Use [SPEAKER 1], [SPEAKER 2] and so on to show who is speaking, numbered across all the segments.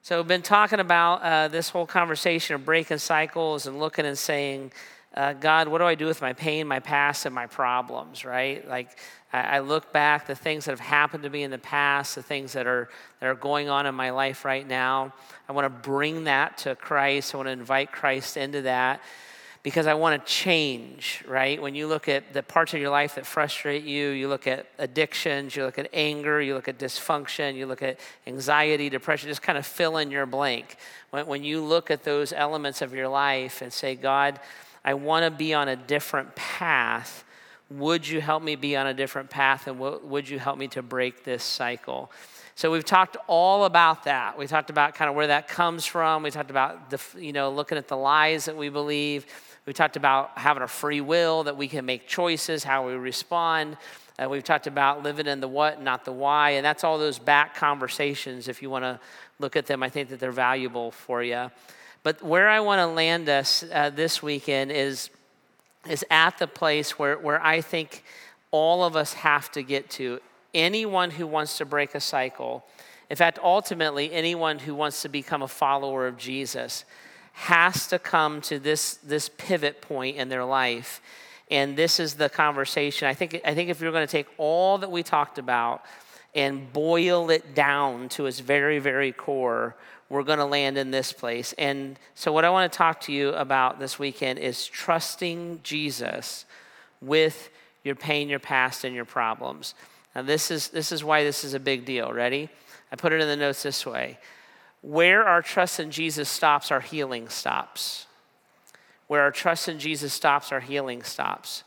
[SPEAKER 1] So, we've been talking about uh, this whole conversation of breaking cycles and looking and saying, uh, God, what do I do with my pain, my past, and my problems, right? Like, I, I look back, the things that have happened to me in the past, the things that are, that are going on in my life right now. I want to bring that to Christ. I want to invite Christ into that because I want to change, right? When you look at the parts of your life that frustrate you, you look at addictions, you look at anger, you look at dysfunction, you look at anxiety, depression, just kind of fill in your blank. When, when you look at those elements of your life and say, God, I want to be on a different path. Would you help me be on a different path? And would you help me to break this cycle? So we've talked all about that. We talked about kind of where that comes from. We talked about the, you know looking at the lies that we believe. We talked about having a free will, that we can make choices, how we respond. Uh, we've talked about living in the what, not the why. And that's all those back conversations. If you want to look at them, I think that they're valuable for you. But where I want to land us uh, this weekend is, is at the place where, where I think all of us have to get to. Anyone who wants to break a cycle, in fact, ultimately, anyone who wants to become a follower of Jesus has to come to this, this pivot point in their life. And this is the conversation. I think, I think if you're going to take all that we talked about and boil it down to its very, very core, we're going to land in this place. And so, what I want to talk to you about this weekend is trusting Jesus with your pain, your past, and your problems. Now, this is, this is why this is a big deal. Ready? I put it in the notes this way where our trust in Jesus stops, our healing stops. Where our trust in Jesus stops, our healing stops.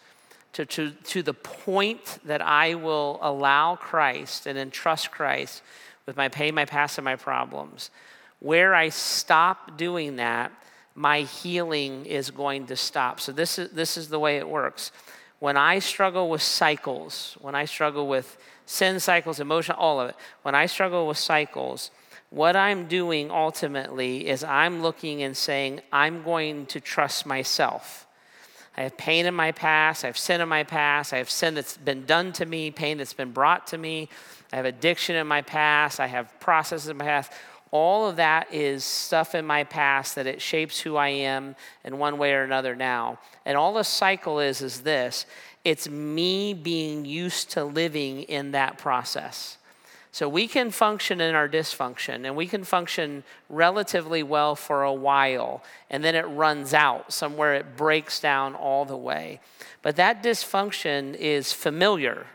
[SPEAKER 1] To, to, to the point that I will allow Christ and entrust Christ with my pain, my past, and my problems. Where I stop doing that, my healing is going to stop. So, this is, this is the way it works. When I struggle with cycles, when I struggle with sin cycles, emotion, all of it, when I struggle with cycles, what I'm doing ultimately is I'm looking and saying, I'm going to trust myself. I have pain in my past. I have sin in my past. I have sin that's been done to me, pain that's been brought to me. I have addiction in my past. I have processes in my past. All of that is stuff in my past that it shapes who I am in one way or another now. And all the cycle is is this it's me being used to living in that process. So we can function in our dysfunction and we can function relatively well for a while and then it runs out somewhere it breaks down all the way. But that dysfunction is familiar.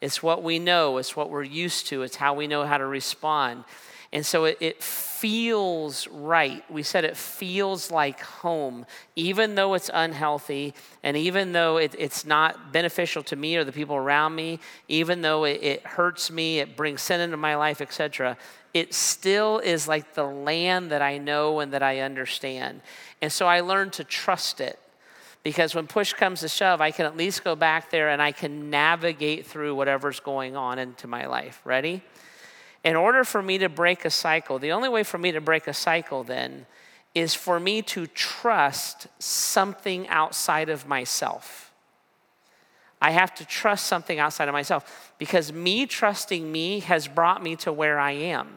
[SPEAKER 1] It's what we know, it's what we're used to, it's how we know how to respond. And so it, it, feels right. We said it feels like home, even though it's unhealthy, and even though it, it's not beneficial to me or the people around me, even though it, it hurts me, it brings sin into my life, etc. It still is like the land that I know and that I understand. And so I learned to trust it. Because when push comes to shove, I can at least go back there and I can navigate through whatever's going on into my life. Ready? In order for me to break a cycle, the only way for me to break a cycle then is for me to trust something outside of myself. I have to trust something outside of myself because me trusting me has brought me to where I am.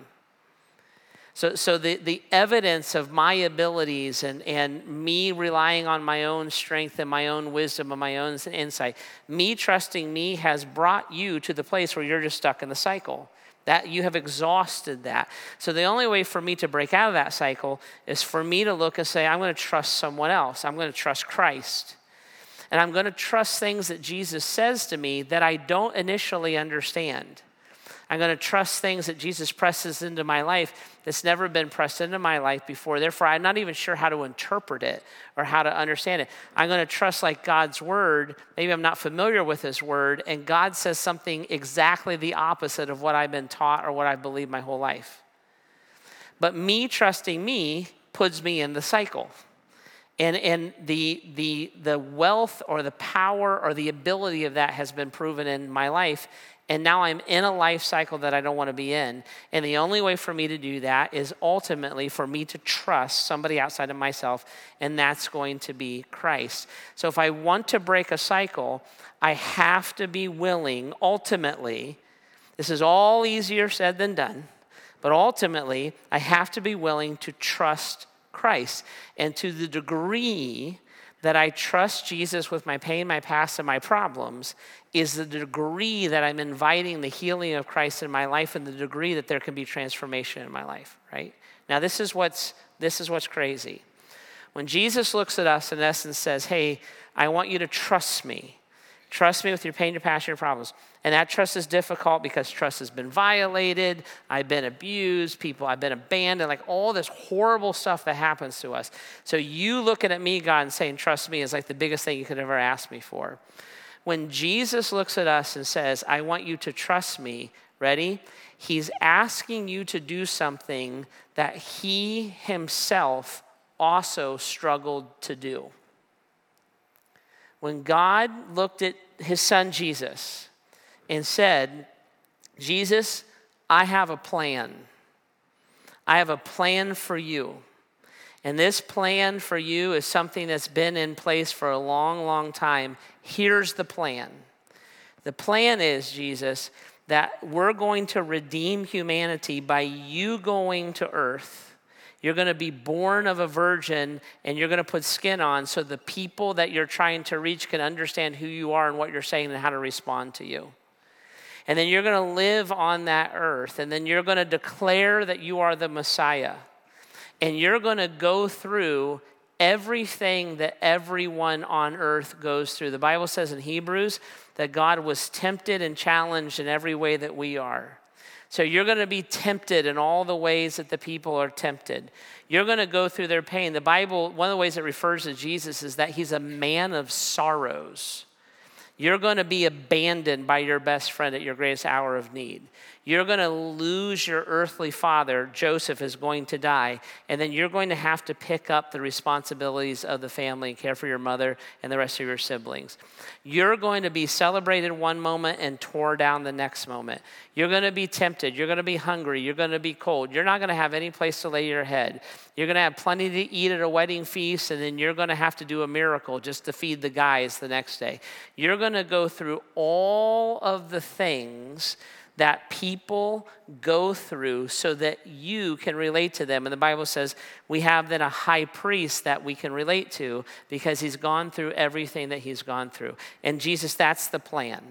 [SPEAKER 1] So, so the, the evidence of my abilities and, and me relying on my own strength and my own wisdom and my own insight, me trusting me has brought you to the place where you're just stuck in the cycle. That you have exhausted that. So the only way for me to break out of that cycle is for me to look and say, I'm going to trust someone else. I'm going to trust Christ. And I'm going to trust things that Jesus says to me that I don't initially understand. I'm going to trust things that Jesus presses into my life that's never been pressed into my life before. Therefore, I'm not even sure how to interpret it or how to understand it. I'm going to trust like God's word. Maybe I'm not familiar with his word, and God says something exactly the opposite of what I've been taught or what I've believed my whole life. But me trusting me puts me in the cycle. And, and the, the, the wealth or the power or the ability of that has been proven in my life and now I'm in a life cycle that I don't want to be in. And the only way for me to do that is ultimately for me to trust somebody outside of myself, and that's going to be Christ. So if I want to break a cycle, I have to be willing, ultimately, this is all easier said than done, But ultimately, I have to be willing to trust Christ. And to the degree that I trust Jesus with my pain, my past, and my problems is the degree that I'm inviting the healing of Christ in my life and the degree that there can be transformation in my life, right? Now this is what's this is what's crazy. When Jesus looks at us in essence says, "Hey, I want you to trust me. Trust me with your pain, your passion, your problems." And that trust is difficult because trust has been violated. I've been abused. People, I've been abandoned. Like all this horrible stuff that happens to us. So you looking at me, God, and saying, trust me, is like the biggest thing you could ever ask me for. When Jesus looks at us and says, I want you to trust me, ready? He's asking you to do something that he himself also struggled to do. When God looked at his son Jesus, and said, Jesus, I have a plan. I have a plan for you. And this plan for you is something that's been in place for a long, long time. Here's the plan. The plan is, Jesus, that we're going to redeem humanity by you going to earth. You're going to be born of a virgin and you're going to put skin on so the people that you're trying to reach can understand who you are and what you're saying and how to respond to you. And then you're going to live on that earth. And then you're going to declare that you are the Messiah. And you're going to go through everything that everyone on earth goes through. The Bible says in Hebrews that God was tempted and challenged in every way that we are. So you're going to be tempted in all the ways that the people are tempted. You're going to go through their pain. The Bible, one of the ways it refers to Jesus is that he's a man of sorrows. You're going to be abandoned by your best friend at your greatest hour of need. You're going to lose your earthly father. Joseph is going to die. And then you're going to have to pick up the responsibilities of the family and care for your mother and the rest of your siblings. You're going to be celebrated one moment and tore down the next moment. You're going to be tempted. You're going to be hungry. You're going to be cold. You're not going to have any place to lay your head. You're going to have plenty to eat at a wedding feast, and then you're going to have to do a miracle just to feed the guys the next day. You're going to go through all of the things that people go through so that you can relate to them. And the Bible says we have then a high priest that we can relate to because he's gone through everything that he's gone through. And Jesus, that's the plan.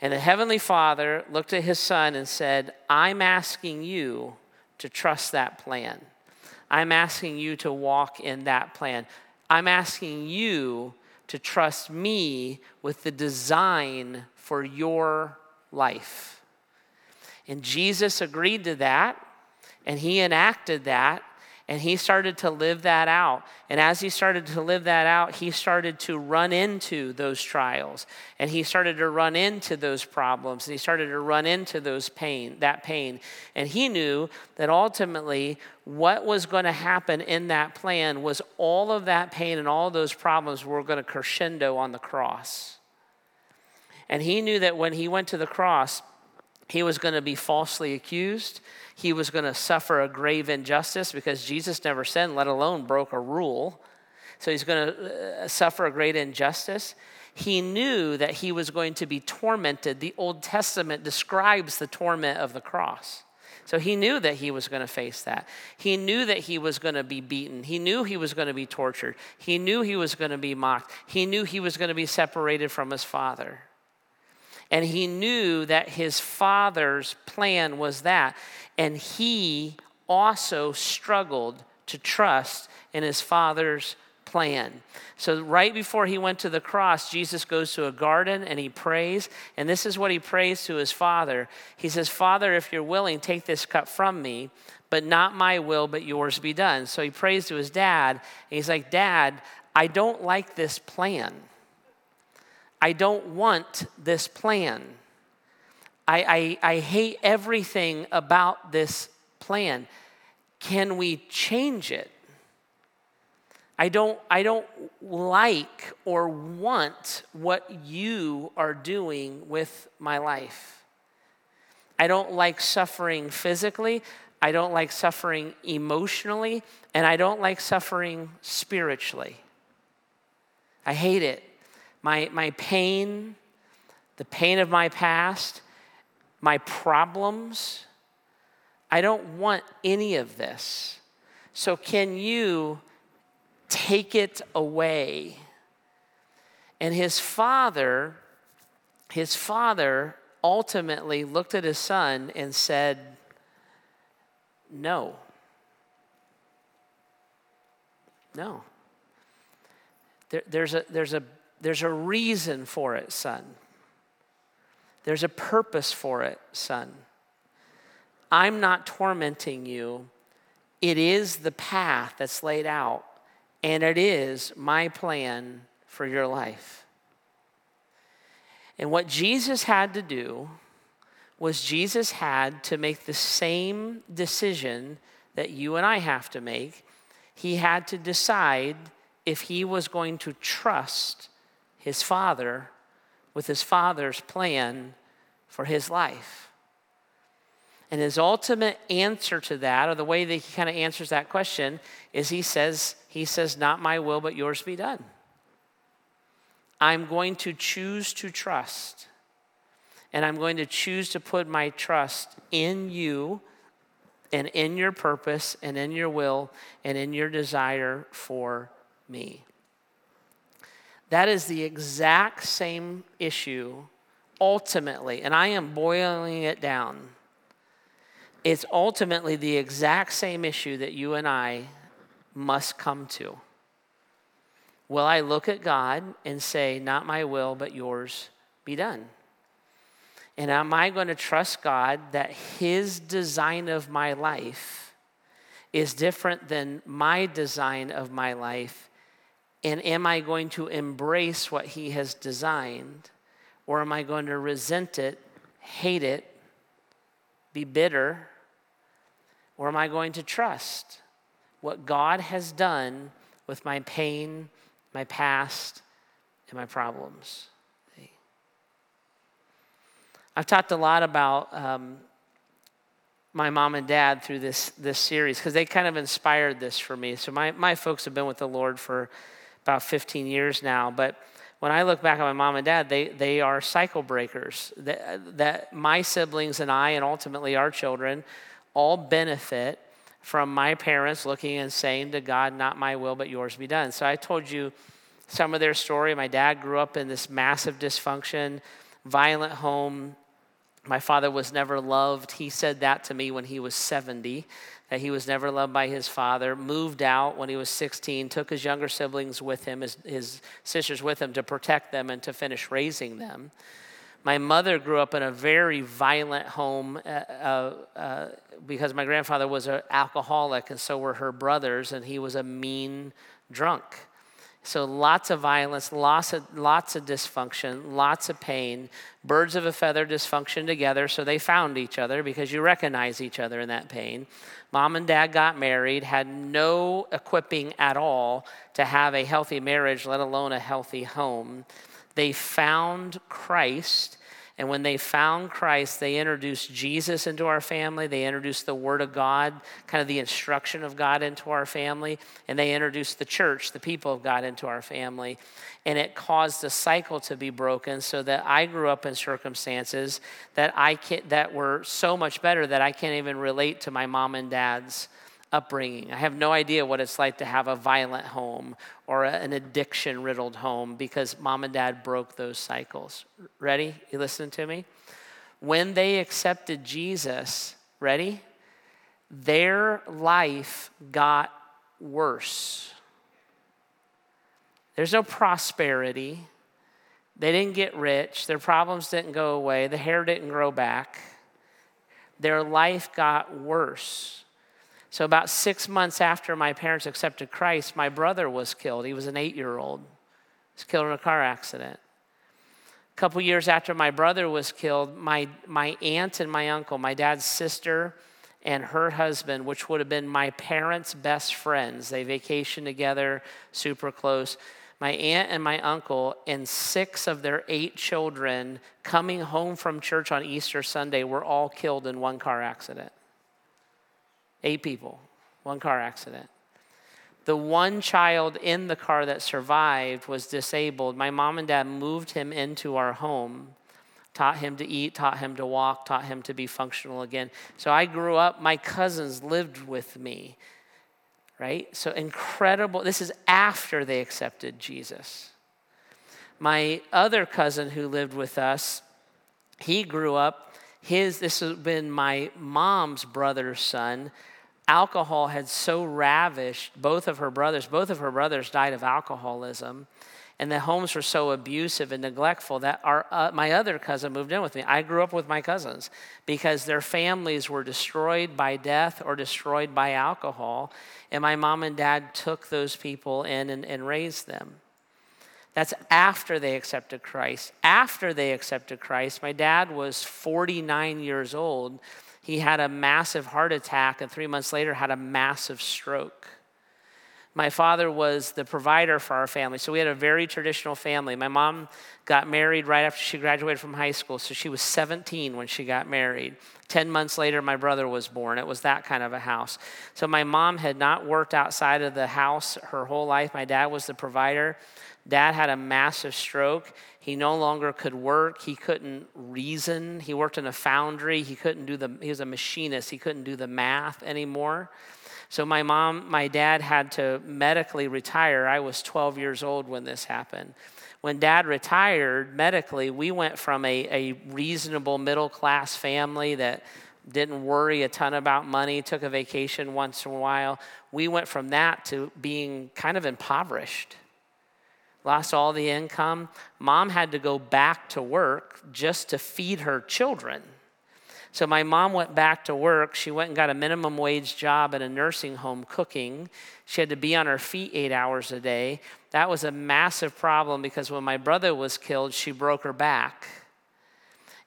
[SPEAKER 1] And the Heavenly Father looked at his son and said, I'm asking you to trust that plan. I'm asking you to walk in that plan. I'm asking you to trust me with the design for your life. And Jesus agreed to that, and he enacted that, and he started to live that out. And as he started to live that out, he started to run into those trials, and he started to run into those problems, and he started to run into those pain, that pain. And he knew that ultimately what was going to happen in that plan was all of that pain and all those problems were going to crescendo on the cross. And he knew that when he went to the cross, he was going to be falsely accused. He was going to suffer a grave injustice because Jesus never sinned, let alone broke a rule. So he's going to uh, suffer a great injustice. He knew that he was going to be tormented. The Old Testament describes the torment of the cross. So he knew that he was going to face that. He knew that he was going to be beaten. He knew he was going to be tortured. He knew he was going to be mocked. He knew he was going to be separated from his father. And he knew that his father's plan was that. And he also struggled to trust in his father's plan. So, right before he went to the cross, Jesus goes to a garden and he prays. And this is what he prays to his father. He says, Father, if you're willing, take this cup from me, but not my will, but yours be done. So he prays to his dad. And he's like, Dad, I don't like this plan. I don't want this plan. I, I, I hate everything about this plan. Can we change it? I don't, I don't like or want what you are doing with my life. I don't like suffering physically. I don't like suffering emotionally. And I don't like suffering spiritually. I hate it my, my pain, the pain of my past, my problems, I don't want any of this. So can you take it away? And his father, his father ultimately looked at his son and said, No. No. There, there's, a, there's, a, there's a reason for it, son. There's a purpose for it, son. I'm not tormenting you. It is the path that's laid out, and it is my plan for your life. And what Jesus had to do was Jesus had to make the same decision that you and I have to make. He had to decide if he was going to trust his father with his father's plan for his life. And his ultimate answer to that, or the way that he kind of answers that question, is he says, he says, Not my will, but yours be done. I'm going to choose to trust. And I'm going to choose to put my trust in you and in your purpose and in your will and in your desire for me. That is the exact same issue ultimately, and I am boiling it down. It's ultimately the exact same issue that you and I must come to. Will I look at God and say, Not my will, but yours be done? And am I going to trust God that His design of my life is different than my design of my life? And am I going to embrace what He has designed? Or am I going to resent it, hate it, be bitter? Or am I going to trust what God has done with my pain, my past, and my problems? I've talked a lot about um, my mom and dad through this, this series because they kind of inspired this for me. So, my, my folks have been with the Lord for about 15 years now. But when I look back at my mom and dad, they, they are cycle breakers. That, that my siblings and I, and ultimately our children, all benefit from my parents looking and saying to God, Not my will, but yours be done. So I told you some of their story. My dad grew up in this massive dysfunction, violent home. My father was never loved. He said that to me when he was 70 that he was never loved by his father, moved out when he was 16, took his younger siblings with him, his, his sisters with him to protect them and to finish raising them. My mother grew up in a very violent home uh, uh, uh, because my grandfather was an alcoholic, and so were her brothers, and he was a mean drunk. So lots of violence, lots of, lots of dysfunction, lots of pain. Birds of a feather dysfunction together, so they found each other because you recognize each other in that pain. Mom and dad got married, had no equipping at all to have a healthy marriage, let alone a healthy home. They found Christ and when they found Christ, they introduced Jesus into our family. They introduced the Word of God, kind of the instruction of God into our family. And they introduced the church, the people of God, into our family. And it caused a cycle to be broken so that I grew up in circumstances that, I can, that were so much better that I can't even relate to my mom and dad's upbringing. I have no idea what it's like to have a violent home or an addiction riddled home because mom and dad broke those cycles. Ready? You listening to me? When they accepted Jesus, ready? Their life got worse. There's no prosperity. They didn't get rich. Their problems didn't go away. The hair didn't grow back. Their life got worse. So, about six months after my parents accepted Christ, my brother was killed. He was an eight year old. He was killed in a car accident. A couple years after my brother was killed, my, my aunt and my uncle, my dad's sister, and her husband, which would have been my parents' best friends, they vacationed together, super close. My aunt and my uncle and six of their eight children coming home from church on Easter Sunday were all killed in one car accident. Eight people, one car accident. The one child in the car that survived was disabled. My mom and dad moved him into our home taught him to eat, taught him to walk, taught him to be functional again. So I grew up, my cousins lived with me, right? So incredible. This is after they accepted Jesus. My other cousin who lived with us, he grew up, his, this has been my mom's brother's son. Alcohol had so ravished both of her brothers, both of her brothers died of alcoholism and the homes were so abusive and neglectful that our, uh, my other cousin moved in with me. I grew up with my cousins because their families were destroyed by death or destroyed by alcohol, and my mom and dad took those people in and, and raised them. That's after they accepted Christ. After they accepted Christ, my dad was 49 years old. He had a massive heart attack, and three months later, had a massive stroke. My father was the provider for our family. So we had a very traditional family. My mom got married right after she graduated from high school. So she was 17 when she got married. 10 months later, my brother was born. It was that kind of a house. So my mom had not worked outside of the house her whole life. My dad was the provider. Dad had a massive stroke. He no longer could work. He couldn't reason. He worked in a foundry. He couldn't do the, he was a machinist. He couldn't do the math anymore. So my mom, my dad had to medically retire. I was 12 years old when this happened. When dad retired medically, we went from a, a reasonable middle class family that didn't worry a ton about money, took a vacation once in a while. We went from that to being kind of impoverished. Lost all the income. Mom had to go back to work just to feed her children. So my mom went back to work. She went and got a minimum wage job at a nursing home cooking. She had to be on her feet eight hours a day. That was a massive problem because when my brother was killed, she broke her back.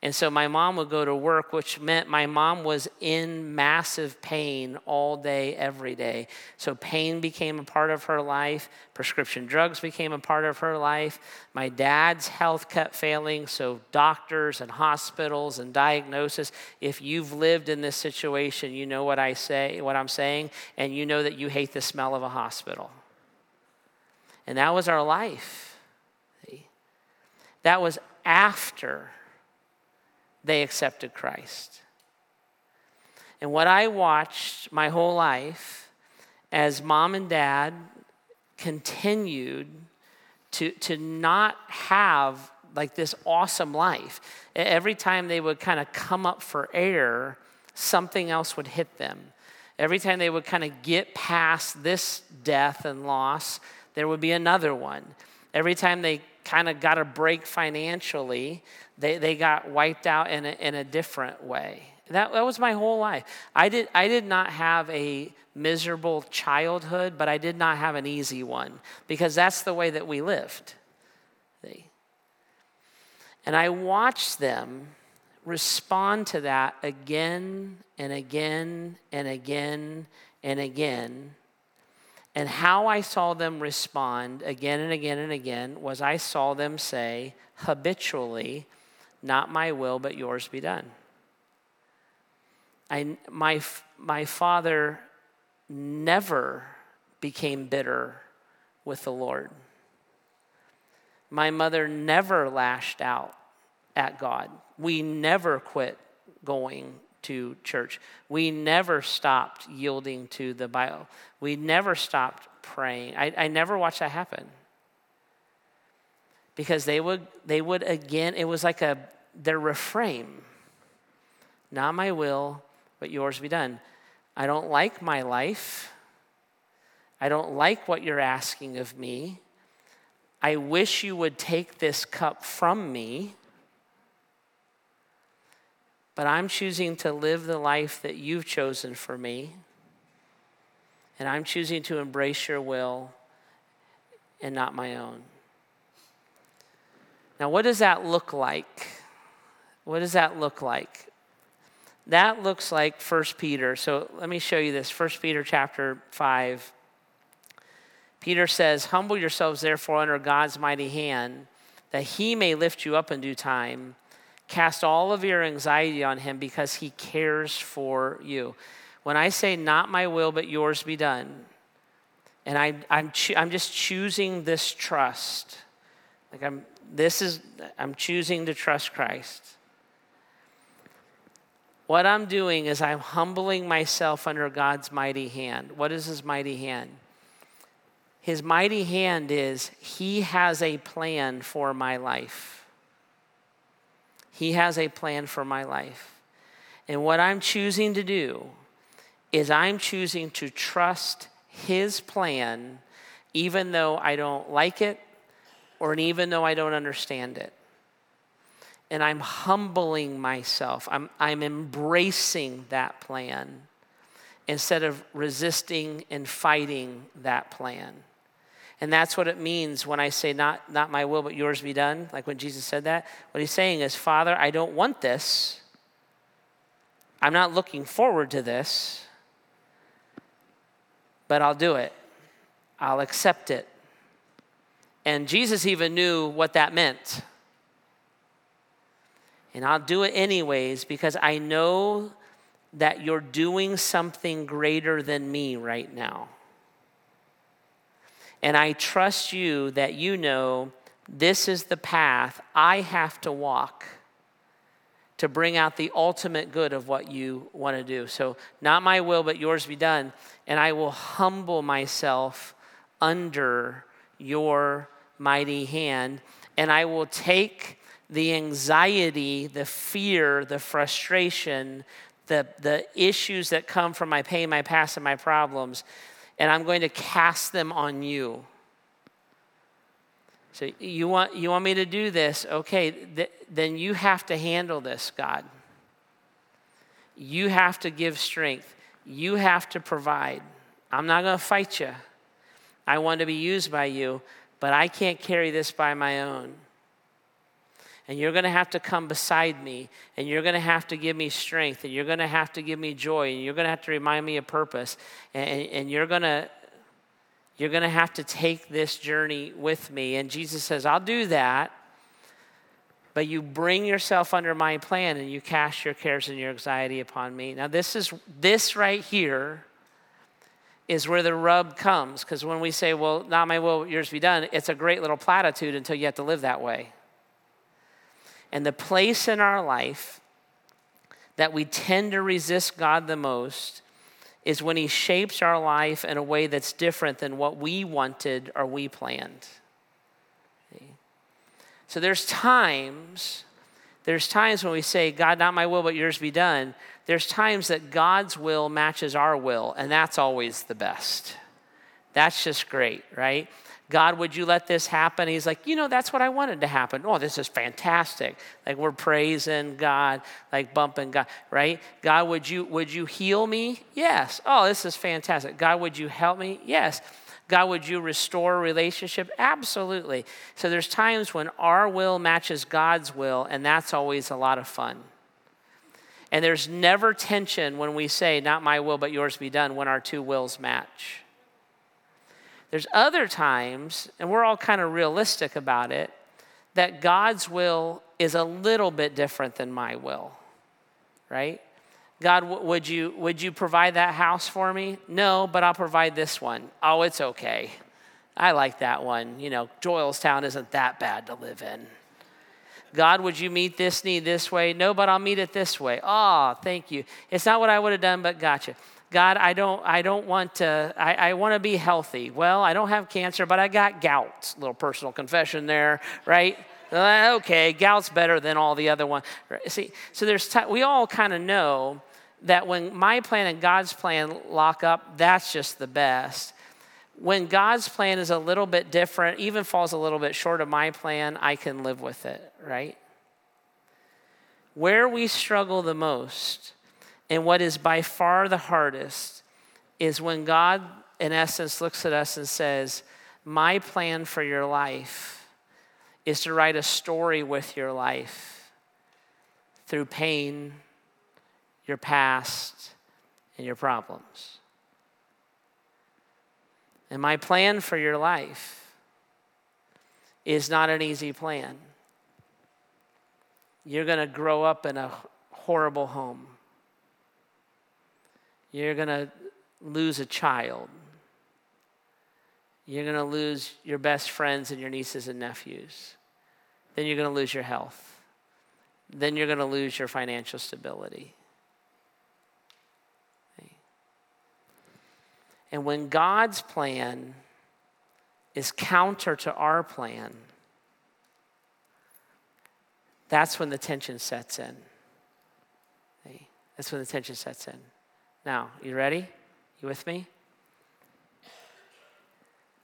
[SPEAKER 1] And so my mom would go to work, which meant my mom was in massive pain all day, every day. So pain became a part of her life. Prescription drugs became a part of her life. My dad's health kept failing. So doctors and hospitals and diagnosis. If you've lived in this situation, you know what I say, what I'm saying, and you know that you hate the smell of a hospital. And that was our life. That was after they accepted Christ. And what I watched my whole life as mom and dad continued to, to not have like this awesome life. Every time they would kind of come up for air, something else would hit them. Every time they would kind of get past this death and loss, there would be another one. Every time they kind of got a break financially, they, they got wiped out in a, in a different way. That, that was my whole life. I did, I did not have a miserable childhood, but I did not have an easy one because that's the way that we lived. And I watched them respond to that again and again and again and again. And how I saw them respond again and again and again was I saw them say habitually, Not my will, but yours be done. I, my, my father never became bitter with the Lord. My mother never lashed out at God. We never quit going to church. We never stopped yielding to the Bible. We never stopped praying. I, I never watched that happen. Because they would, they would again, it was like a their refrain. Not my will, but yours be done. I don't like my life. I don't like what you're asking of me. I wish you would take this cup from me. But I'm choosing to live the life that you've chosen for me. And I'm choosing to embrace your will and not my own. Now, what does that look like? What does that look like? That looks like 1 Peter. So let me show you this 1 Peter chapter 5. Peter says, Humble yourselves therefore under God's mighty hand, that he may lift you up in due time. Cast all of your anxiety on him because he cares for you. When I say, Not my will, but yours be done, and I, I'm, I'm just choosing this trust, like I'm This is, I'm choosing to trust Christ. What I'm doing is I'm humbling myself under God's mighty hand. What is his mighty hand? His mighty hand is He has a plan for my life. He has a plan for my life. And what I'm choosing to do is I'm choosing to trust His plan, even though I don't like it or even though I don't understand it. And I'm humbling myself, I'm, I'm embracing that plan instead of resisting and fighting that plan. And that's what it means when I say, not, not my will, but yours be done. Like when Jesus said that. What he's saying is, Father, I don't want this. I'm not looking forward to this, but I'll do it. I'll accept it. And Jesus even knew what that meant. And I'll do it anyways because I know that you're doing something greater than me right now. And I trust you that you know this is the path I have to walk to bring out the ultimate good of what you want to do. So, not my will, but yours be done. And I will humble myself under your mighty hand. And I will take the anxiety, the fear, the frustration, the, the issues that come from my pain, my past, and my problems, and I'm going to cast them on you. So you want, you want me to do this? Okay, th- then you have to handle this, God. You have to give strength. You have to provide. I'm not going to fight you. I want to be used by you, but I can't carry this by my own. And you're going to have to come beside me, and you're going to have to give me strength, and you're going to have to give me joy, and you're going to have to remind me of purpose, and, and you're going to you're going to have to take this journey with me. And Jesus says, I'll do that. But you bring yourself under my plan and you cast your cares and your anxiety upon me. Now, this is this right here is where the rub comes. Because when we say, Well, not my will, yours be done, it's a great little platitude until you have to live that way. And the place in our life that we tend to resist God the most is when He shapes our life in a way that's different than what we wanted or we planned. So there's times, there's times when we say, God, not my will, but yours be done. There's times that God's will matches our will, and that's always the best. That's just great, right? God, would you let this happen? He's like, you know, that's what I wanted to happen. Oh, this is fantastic. Like we're praising God, like bumping God, right? God, would you would you heal me? Yes. Oh, this is fantastic. God, would you help me? Yes. God, would you restore relationship? Absolutely. So there's times when our will matches God's will, and that's always a lot of fun. And there's never tension when we say, Not my will, but yours be done, when our two wills match. There's other times, and we're all kind of realistic about it, that God's will is a little bit different than my will, right? God, would you, would you provide that house for me? No, but I'll provide this one. Oh, it's okay. I like that one. You know, Doylestown isn't that bad to live in. God, would you meet this need this way? No, but I'll meet it this way. Oh, thank you. It's not what I would have done, but gotcha. God, I don't, I don't want to, I, I want to be healthy. Well, I don't have cancer, but I got gout. Little personal confession there, right? Uh, okay, gout's better than all the other one. See, so there's, t- we all kind of know that when my plan and God's plan lock up, that's just the best. When God's plan is a little bit different, even falls a little bit short of my plan, I can live with it, right? Where we struggle the most and what is by far the hardest is when God, in essence, looks at us and says, My plan for your life is to write a story with your life through pain, your past, and your problems. And my plan for your life is not an easy plan. You're going to grow up in a horrible home you're going to lose a child. You're going to lose your best friends and your nieces and nephews. then you're going to lose your health. Then you're going to lose your financial stability. And when God's plan is counter to our plan, that's when the tension sets in. That's when the tension sets in. Now, you ready? You with me?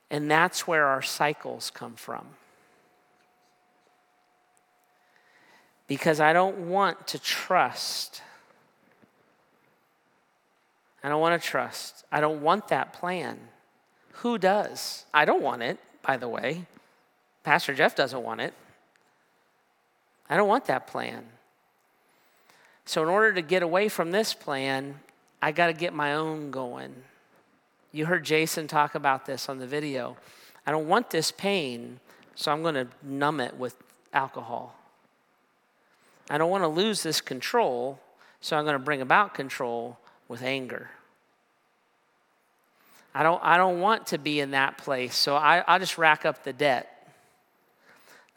[SPEAKER 1] And that's where our cycles come from. Because I don't want to trust. I don't want to trust. I don't want that plan. Who does? I don't want it, by the way. Pastor Jeff doesn't want it. I don't want that plan. So, in order to get away from this plan, I got to get my own going. You heard Jason talk about this on the video. I don't want this pain, so I'm going to numb it with alcohol. I don't want to lose this control, so I'm going to bring about control with anger. I don't, I don't want to be in that place, so I, I'll just rack up the debt.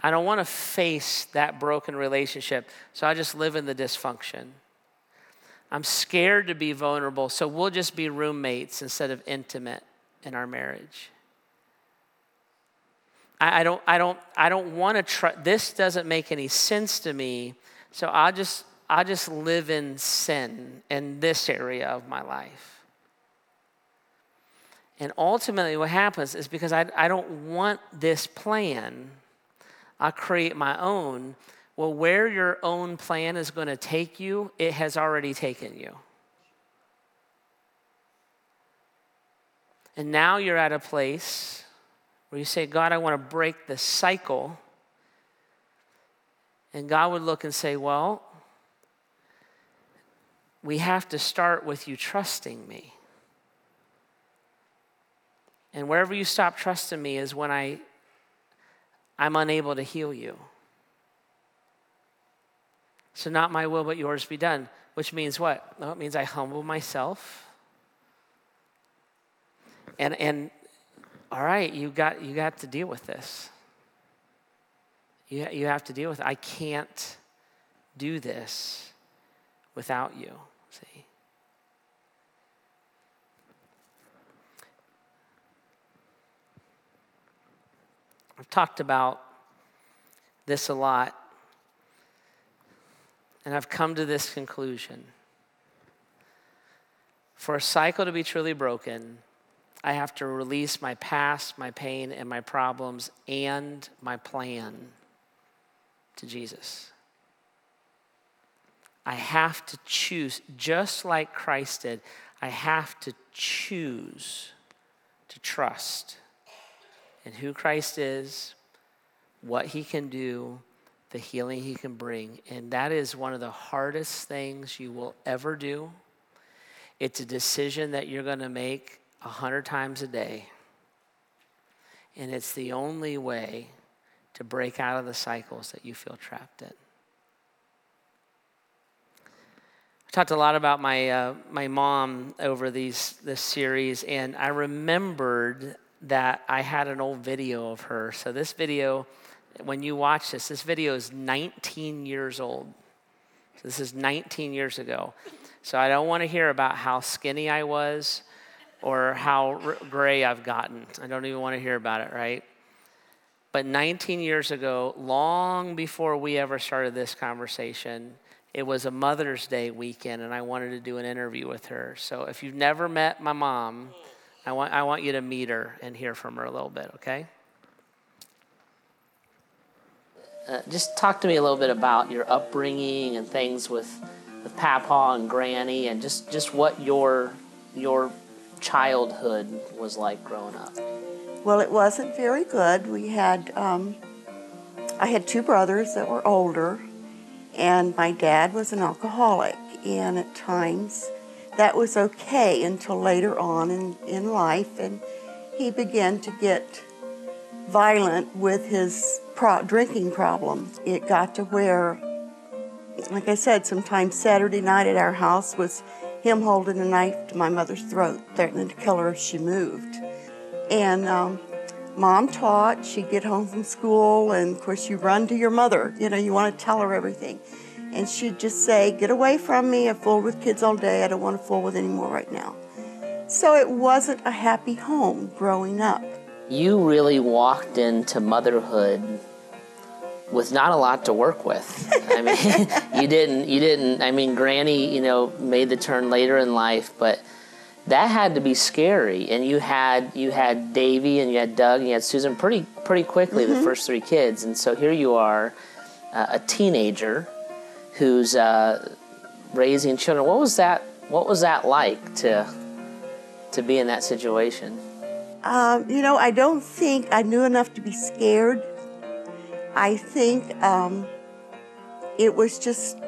[SPEAKER 1] I don't want to face that broken relationship, so I just live in the dysfunction. I'm scared to be vulnerable, so we'll just be roommates instead of intimate in our marriage. I, I don't, I don't, I don't want to try. This doesn't make any sense to me, so I just, I just live in sin in this area of my life. And ultimately, what happens is because I, I don't want this plan I create my own. Well, where your own plan is going to take you, it has already taken you. And now you're at a place where you say, God, I want to break the cycle. And God would look and say, Well, we have to start with you trusting me. And wherever you stop trusting me is when I I'm unable to heal you. So, not my will, but yours be done. Which means what? Well, it means I humble myself. And, and all right, you got, you got to deal with this. You, you have to deal with it. I can't do this without you. See? I've talked about this a lot, and I've come to this conclusion. For a cycle to be truly broken, I have to release my past, my pain, and my problems and my plan to Jesus. I have to choose, just like Christ did, I have to choose to trust in who Christ is, what he can do, the healing he can bring. And that is one of the hardest things you will ever do. It's a decision that you're going to make a hundred times a day. And it's the only way to break out of the cycles that you feel trapped in. I talked a lot about my, uh, my mom over these, this series, and I remembered that I had an old video of her. So this video, when you watch this, this video is 19 years old. So this is 19 years ago. So I don't want to hear about how skinny I was or how r- gray I've gotten. I don't even want to hear about it, right? But 19 years ago, long before we ever started this conversation, it was a Mother's Day weekend, and I wanted to do an interview with her. So if you've never met my mom, I want, I want you to meet her and hear from her a little bit, okay? Uh, just talk to me a little bit about your upbringing and things with, with Papa and Granny, and just, just what your your childhood was like growing up.
[SPEAKER 2] Well, it wasn't very good. We had um, I had two brothers that were older, and my dad was an alcoholic, and at times that was okay until later on in, in life, and he began to get violent with his pro- drinking problem. It got to where, like I said, sometimes Saturday night at our house was him holding a knife to my mother's throat, threatening to kill her if she moved. And um, mom taught. She'd get home from school, and of course, you run to your mother. You know, you want to tell her everything. And she'd just say, Get away from me. I've fooled with kids all day. I don't want to fool with anymore right now. So it wasn't a happy home growing up.
[SPEAKER 1] You really walked into motherhood with not a lot to work with. I mean, you didn't, you didn't, I mean, Granny, you know, made the turn later in life, but that had to be scary. And you had you had Davy and you had Doug and you had Susan pretty pretty quickly mm-hmm. the first three kids. And so here you are, uh, a teenager who's uh, raising children. What was that? What was that like to to be in that situation?
[SPEAKER 2] Um, you know, I don't think I knew enough to be scared. I think um, it was just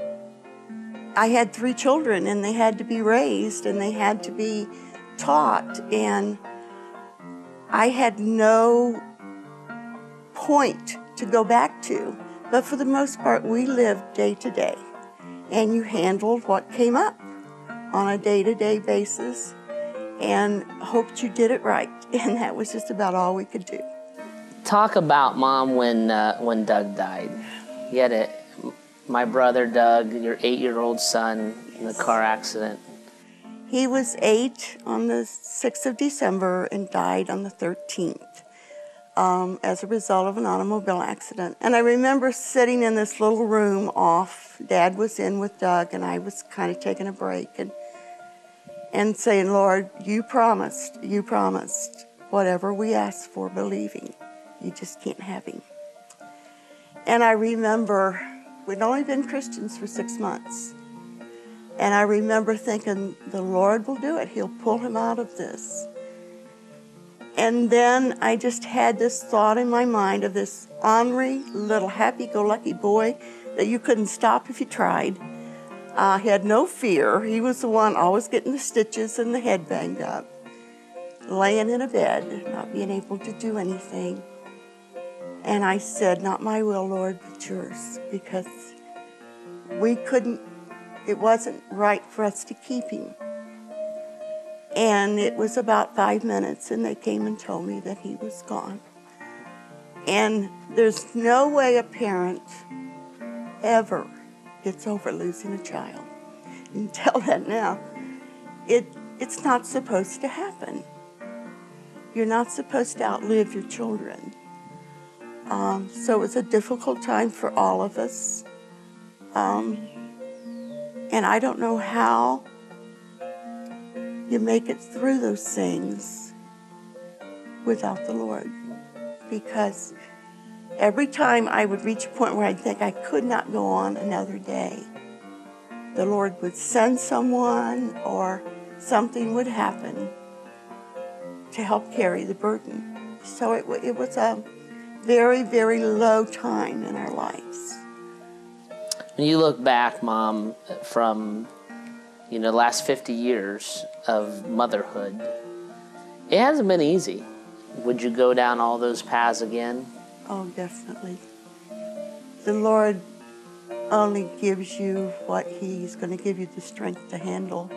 [SPEAKER 2] I had three children and they had to be raised and they had to be taught. And I had no point to go back to. But for the most part, we lived day to day. And you handled what came up on a day to day basis and hoped you did it right. And that was just about all we could do.
[SPEAKER 1] Talk about mom when, uh, when Doug died. You had a my brother Doug, your eight year old son, in the car accident.
[SPEAKER 2] He was eight on the 6th of December and died on the 13th um, as a result of an automobile accident. And I remember sitting in this little room off. Dad was in with Doug, and I was kind of taking a break and, and saying, Lord, you promised, you promised whatever we ask for, believing. You just can't have him. And I remember We'd only been Christians for six months. And I remember thinking, the Lord will do it. He'll pull him out of this. And then I just had this thought in my mind of this ornery, little happy go lucky boy that you couldn't stop if you tried. He had no fear. He was the one always getting the stitches and the head banged up, laying in a bed, not being able to do anything. And I said, Not my will, Lord, but yours, because we couldn't, it wasn't right for us to keep him. And it was about five minutes, and they came and told me that he was gone. And there's no way a parent ever gets over losing a child. You tell that now. It, it's not supposed to happen. You're not supposed to outlive your children. Um, so it was a difficult time for all of us. Um, and I don't know how you make it through those things without the Lord. Because every time I would reach a point where I'd think I could not go on another day, the Lord would send someone or something would happen to help carry the burden. So it, it was a very, very low time in our lives.
[SPEAKER 1] When you look back, Mom, from you know the last 50 years of motherhood, it hasn't been easy. Would you go down all those paths again?
[SPEAKER 2] Oh, definitely. The Lord only gives you what He's going to give you the strength to handle.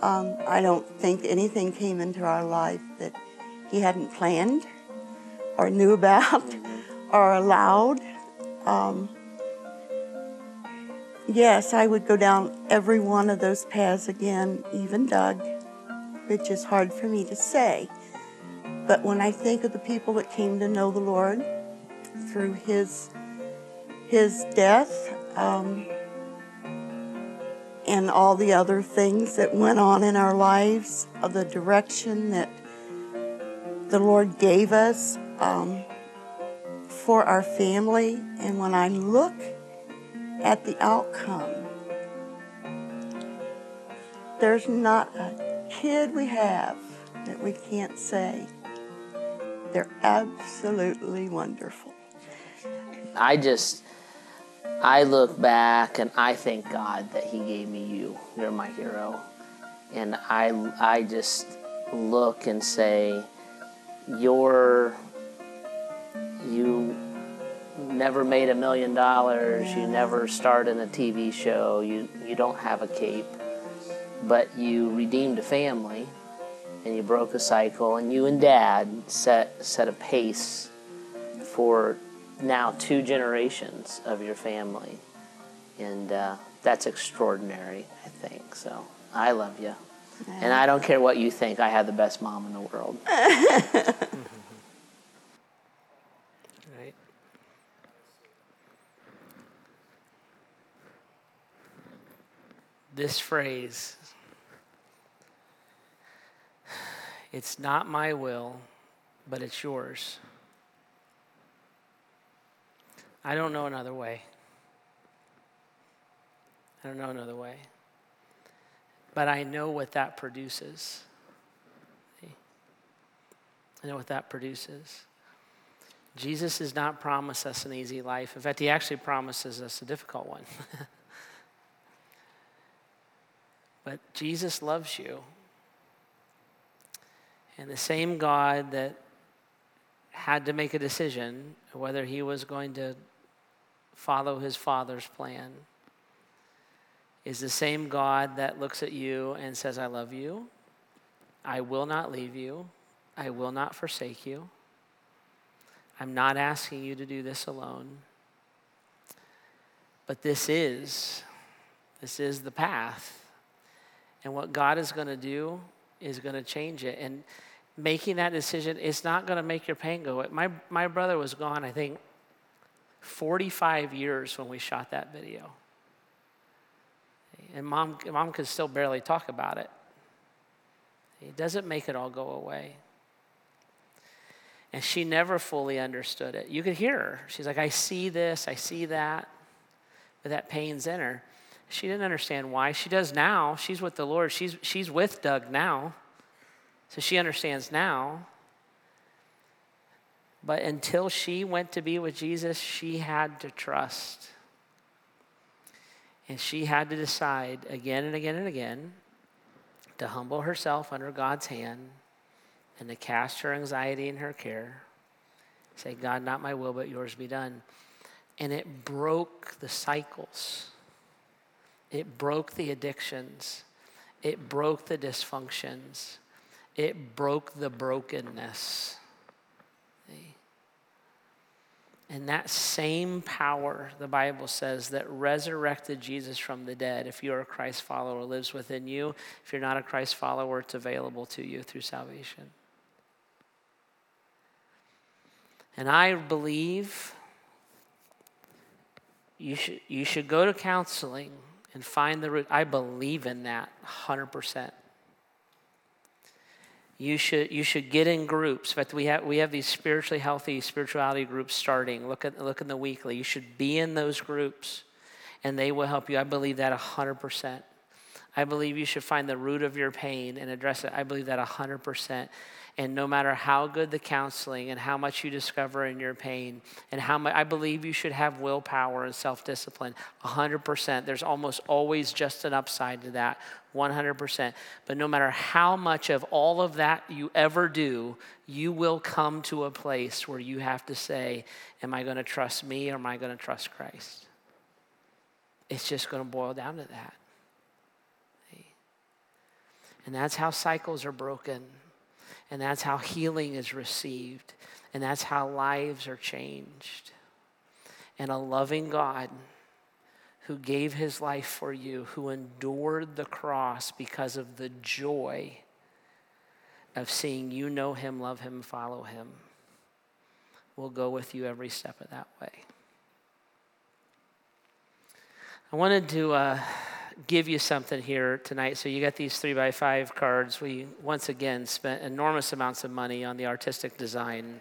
[SPEAKER 2] Um, I don't think anything came into our life that He hadn't planned or knew about or allowed. Um, yes, I would go down every one of those paths again, even Doug, which is hard for me to say. But when I think of the people that came to know the Lord through His His death um, and all the other things that went on in our lives, of the direction that the Lord gave us, um, for our family. And when I look at the outcome, there's not a kid we have that we can't say they're absolutely wonderful.
[SPEAKER 1] I just, I look back and I thank God that He gave me you. You're my hero. And I, I just look and say, You're you never made a million dollars, you never starred in a TV show, you, you don't have a cape, but you redeemed a family and you broke a cycle, and you and dad set, set a pace for now two generations of your family. And uh, that's extraordinary, I think. So I love you. Yeah. And I don't care what you think, I have the best mom in the world. right? This phrase it's not my will, but it's yours. I don't know another way. I don't know another way. But I know what that produces. I know what that produces. Jesus does not promise us an easy life. In fact, he actually promises us a difficult one. but Jesus loves you. And the same God that had to make a decision whether he was going to follow his father's plan is the same God that looks at you and says, I love you. I will not leave you. I will not forsake you. I'm not asking you to do this alone. But this is, this is the path. And what God is going to do is going to change it. And making that decision, it's not going to make your pain go away. My, my brother was gone, I think, 45 years when we shot that video. And mom, mom could still barely talk about it. It doesn't make it all go away. And she never fully understood it. You could hear her. She's like, I see this, I see that, but that pain's in her. She didn't understand why. She does now. She's with the Lord. She's, she's with Doug now. So she understands now. But until she went to be with Jesus, she had to trust. And she had to decide again and again and again to humble herself under God's hand and to cast her anxiety and her care. Say, God, not my will, but yours be done. And it broke the cycles, it broke the addictions, it broke the dysfunctions, it broke the brokenness. And that same power, the Bible says, that resurrected Jesus from the dead, if you're a Christ follower, lives within you. If you're not a Christ follower, it's available to you through salvation. And I believe you should, you should go to counseling and find the root. I believe in that 100% you should you should get in groups. In fact, we have we have these spiritually healthy spirituality groups starting. Look at look in the weekly. You should be in those groups, and they will help you. I believe that hundred percent. I believe you should find the root of your pain and address it. I believe that hundred percent. And no matter how good the counseling and how much you discover in your pain, and how much, I believe you should have willpower and self discipline 100%. There's almost always just an upside to that 100%. But no matter how much of all of that you ever do, you will come to a place where you have to say, Am I going to trust me or am I going to trust Christ? It's just going to boil down to that. And that's how cycles are broken. And that's how healing is received. And that's how lives are changed. And a loving God who gave his life for you, who endured the cross because of the joy of seeing you know him, love him, follow him, will go with you every step of that way. I wanted to. Uh, give you something here tonight. So you got these three by five cards. We once again spent enormous amounts of money on the artistic design.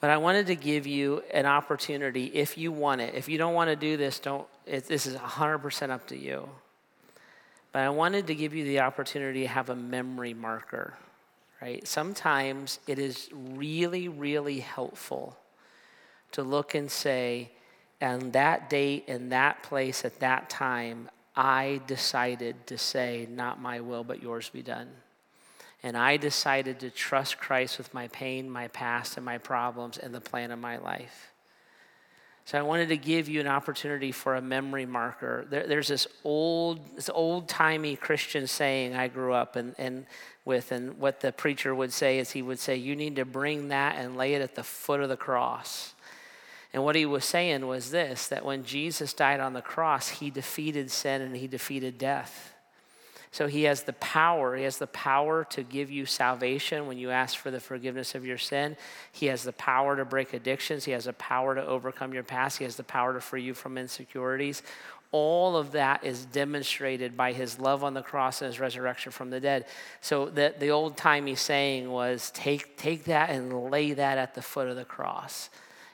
[SPEAKER 1] But I wanted to give you an opportunity if you want it. If you don't want to do this, don't. It, this is 100% up to you. But I wanted to give you the opportunity to have a memory marker, right? Sometimes it is really, really helpful to look and say, and that date, in that place, at that time, I decided to say, Not my will, but yours be done. And I decided to trust Christ with my pain, my past, and my problems, and the plan of my life. So I wanted to give you an opportunity for a memory marker. There, there's this old, this old timey Christian saying I grew up and, and with, and what the preacher would say is he would say, "You need to bring that and lay it at the foot of the cross." And what he was saying was this: that when Jesus died on the cross, he defeated sin and he defeated death. So he has the power. He has the power to give you salvation when you ask for the forgiveness of your sin. He has the power to break addictions. He has the power to overcome your past. He has the power to free you from insecurities. All of that is demonstrated by his love on the cross and his resurrection from the dead. So the, the old timey saying was take, take that and lay that at the foot of the cross.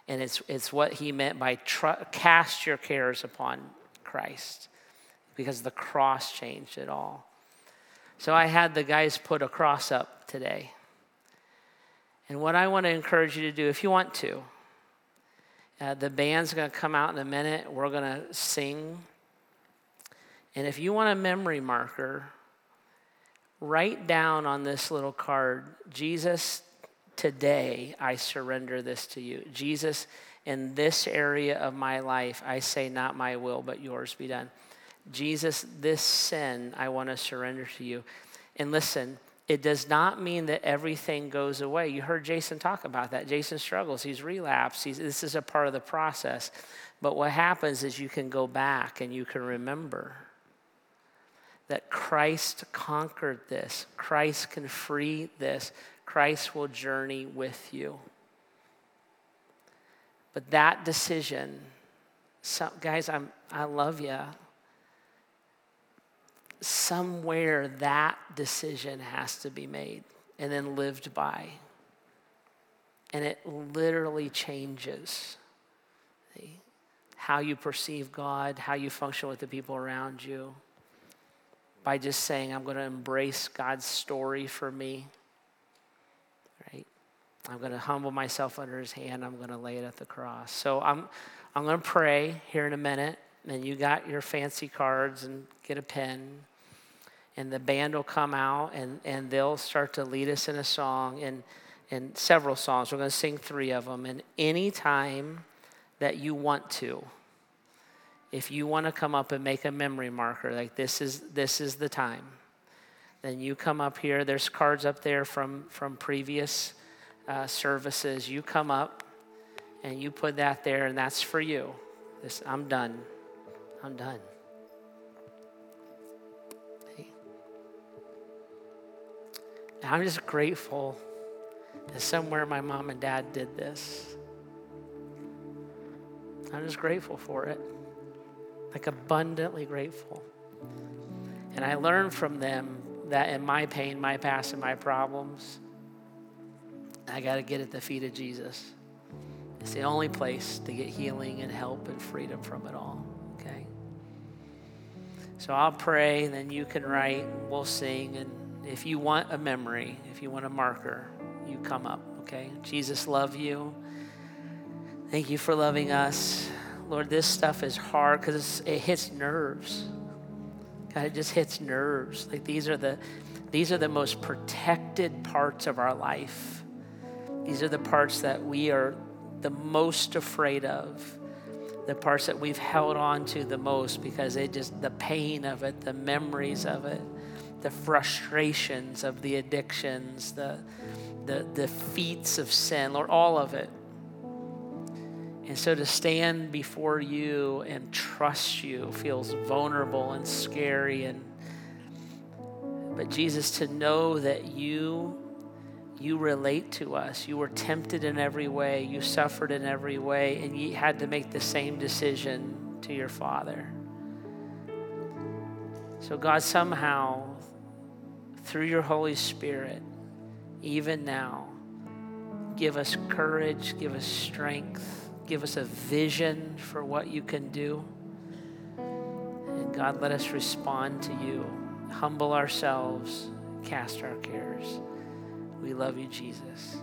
[SPEAKER 1] And it's, it's what he meant by tr- cast your cares upon Christ because the cross changed it all. So I had the guys put a cross up today. And what I want to encourage you to do, if you want to, uh, the band's going to come out in a minute. We're going to sing. And if you want a memory marker, write down on this little card Jesus, today I surrender this to you. Jesus, in this area of my life, I say, not my will, but yours be done. Jesus, this sin I want to surrender to you. And listen, it does not mean that everything goes away. You heard Jason talk about that. Jason struggles, he's relapsed, he's, this is a part of the process. But what happens is you can go back and you can remember that Christ conquered this, Christ can free this, Christ will journey with you. But that decision, guys, I'm, I love you somewhere that decision has to be made and then lived by. And it literally changes how you perceive God, how you function with the people around you by just saying, I'm going to embrace God's story for me. I'm going to humble myself under his hand. I'm going to lay it at the cross. So I'm, I'm going to pray here in a minute. And you got your fancy cards and get a pen and the band will come out and, and they'll start to lead us in a song and, and several songs. We're going to sing three of them. And anytime that you want to, if you want to come up and make a memory marker, like this is, this is the time, then you come up here. There's cards up there from, from previous uh, services. You come up and you put that there, and that's for you. This, I'm done. I'm done. I'm just grateful that somewhere my mom and dad did this. I'm just grateful for it, like abundantly grateful. And I learned from them that in my pain, my past, and my problems, I got to get at the feet of Jesus. It's the only place to get healing and help and freedom from it all. Okay? So I'll pray, and then you can write, we'll sing, and if you want a memory, if you want a marker, you come up, okay? Jesus love you. Thank you for loving us. Lord, this stuff is hard because it hits nerves. God, it just hits nerves. Like these are the these are the most protected parts of our life. These are the parts that we are the most afraid of. The parts that we've held on to the most because it just the pain of it, the memories of it the frustrations of the addictions, the, the, the feats of sin, Lord, all of it. And so to stand before you and trust you feels vulnerable and scary and but Jesus to know that you you relate to us. You were tempted in every way, you suffered in every way and you had to make the same decision to your Father. So God somehow through your Holy Spirit, even now, give us courage, give us strength, give us a vision for what you can do. And God, let us respond to you, humble ourselves, cast our cares. We love you, Jesus.